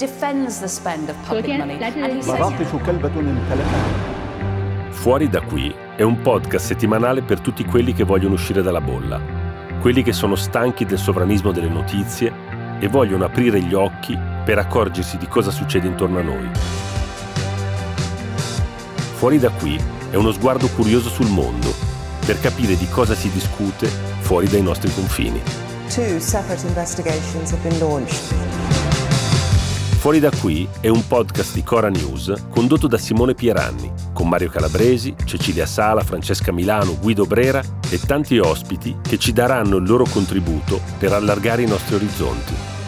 defends the spend of public money. Fuori da qui è un podcast settimanale per tutti quelli che vogliono uscire dalla bolla, quelli che sono stanchi del sovranismo delle notizie e vogliono aprire gli occhi per accorgersi di cosa succede intorno a noi. Fuori da qui è uno sguardo curioso sul mondo per capire di cosa si discute fuori dai nostri confini. Two separate investigations have been launched. Fuori da qui è un podcast di Cora News condotto da Simone Pieranni, con Mario Calabresi, Cecilia Sala, Francesca Milano, Guido Brera e tanti ospiti che ci daranno il loro contributo per allargare i nostri orizzonti.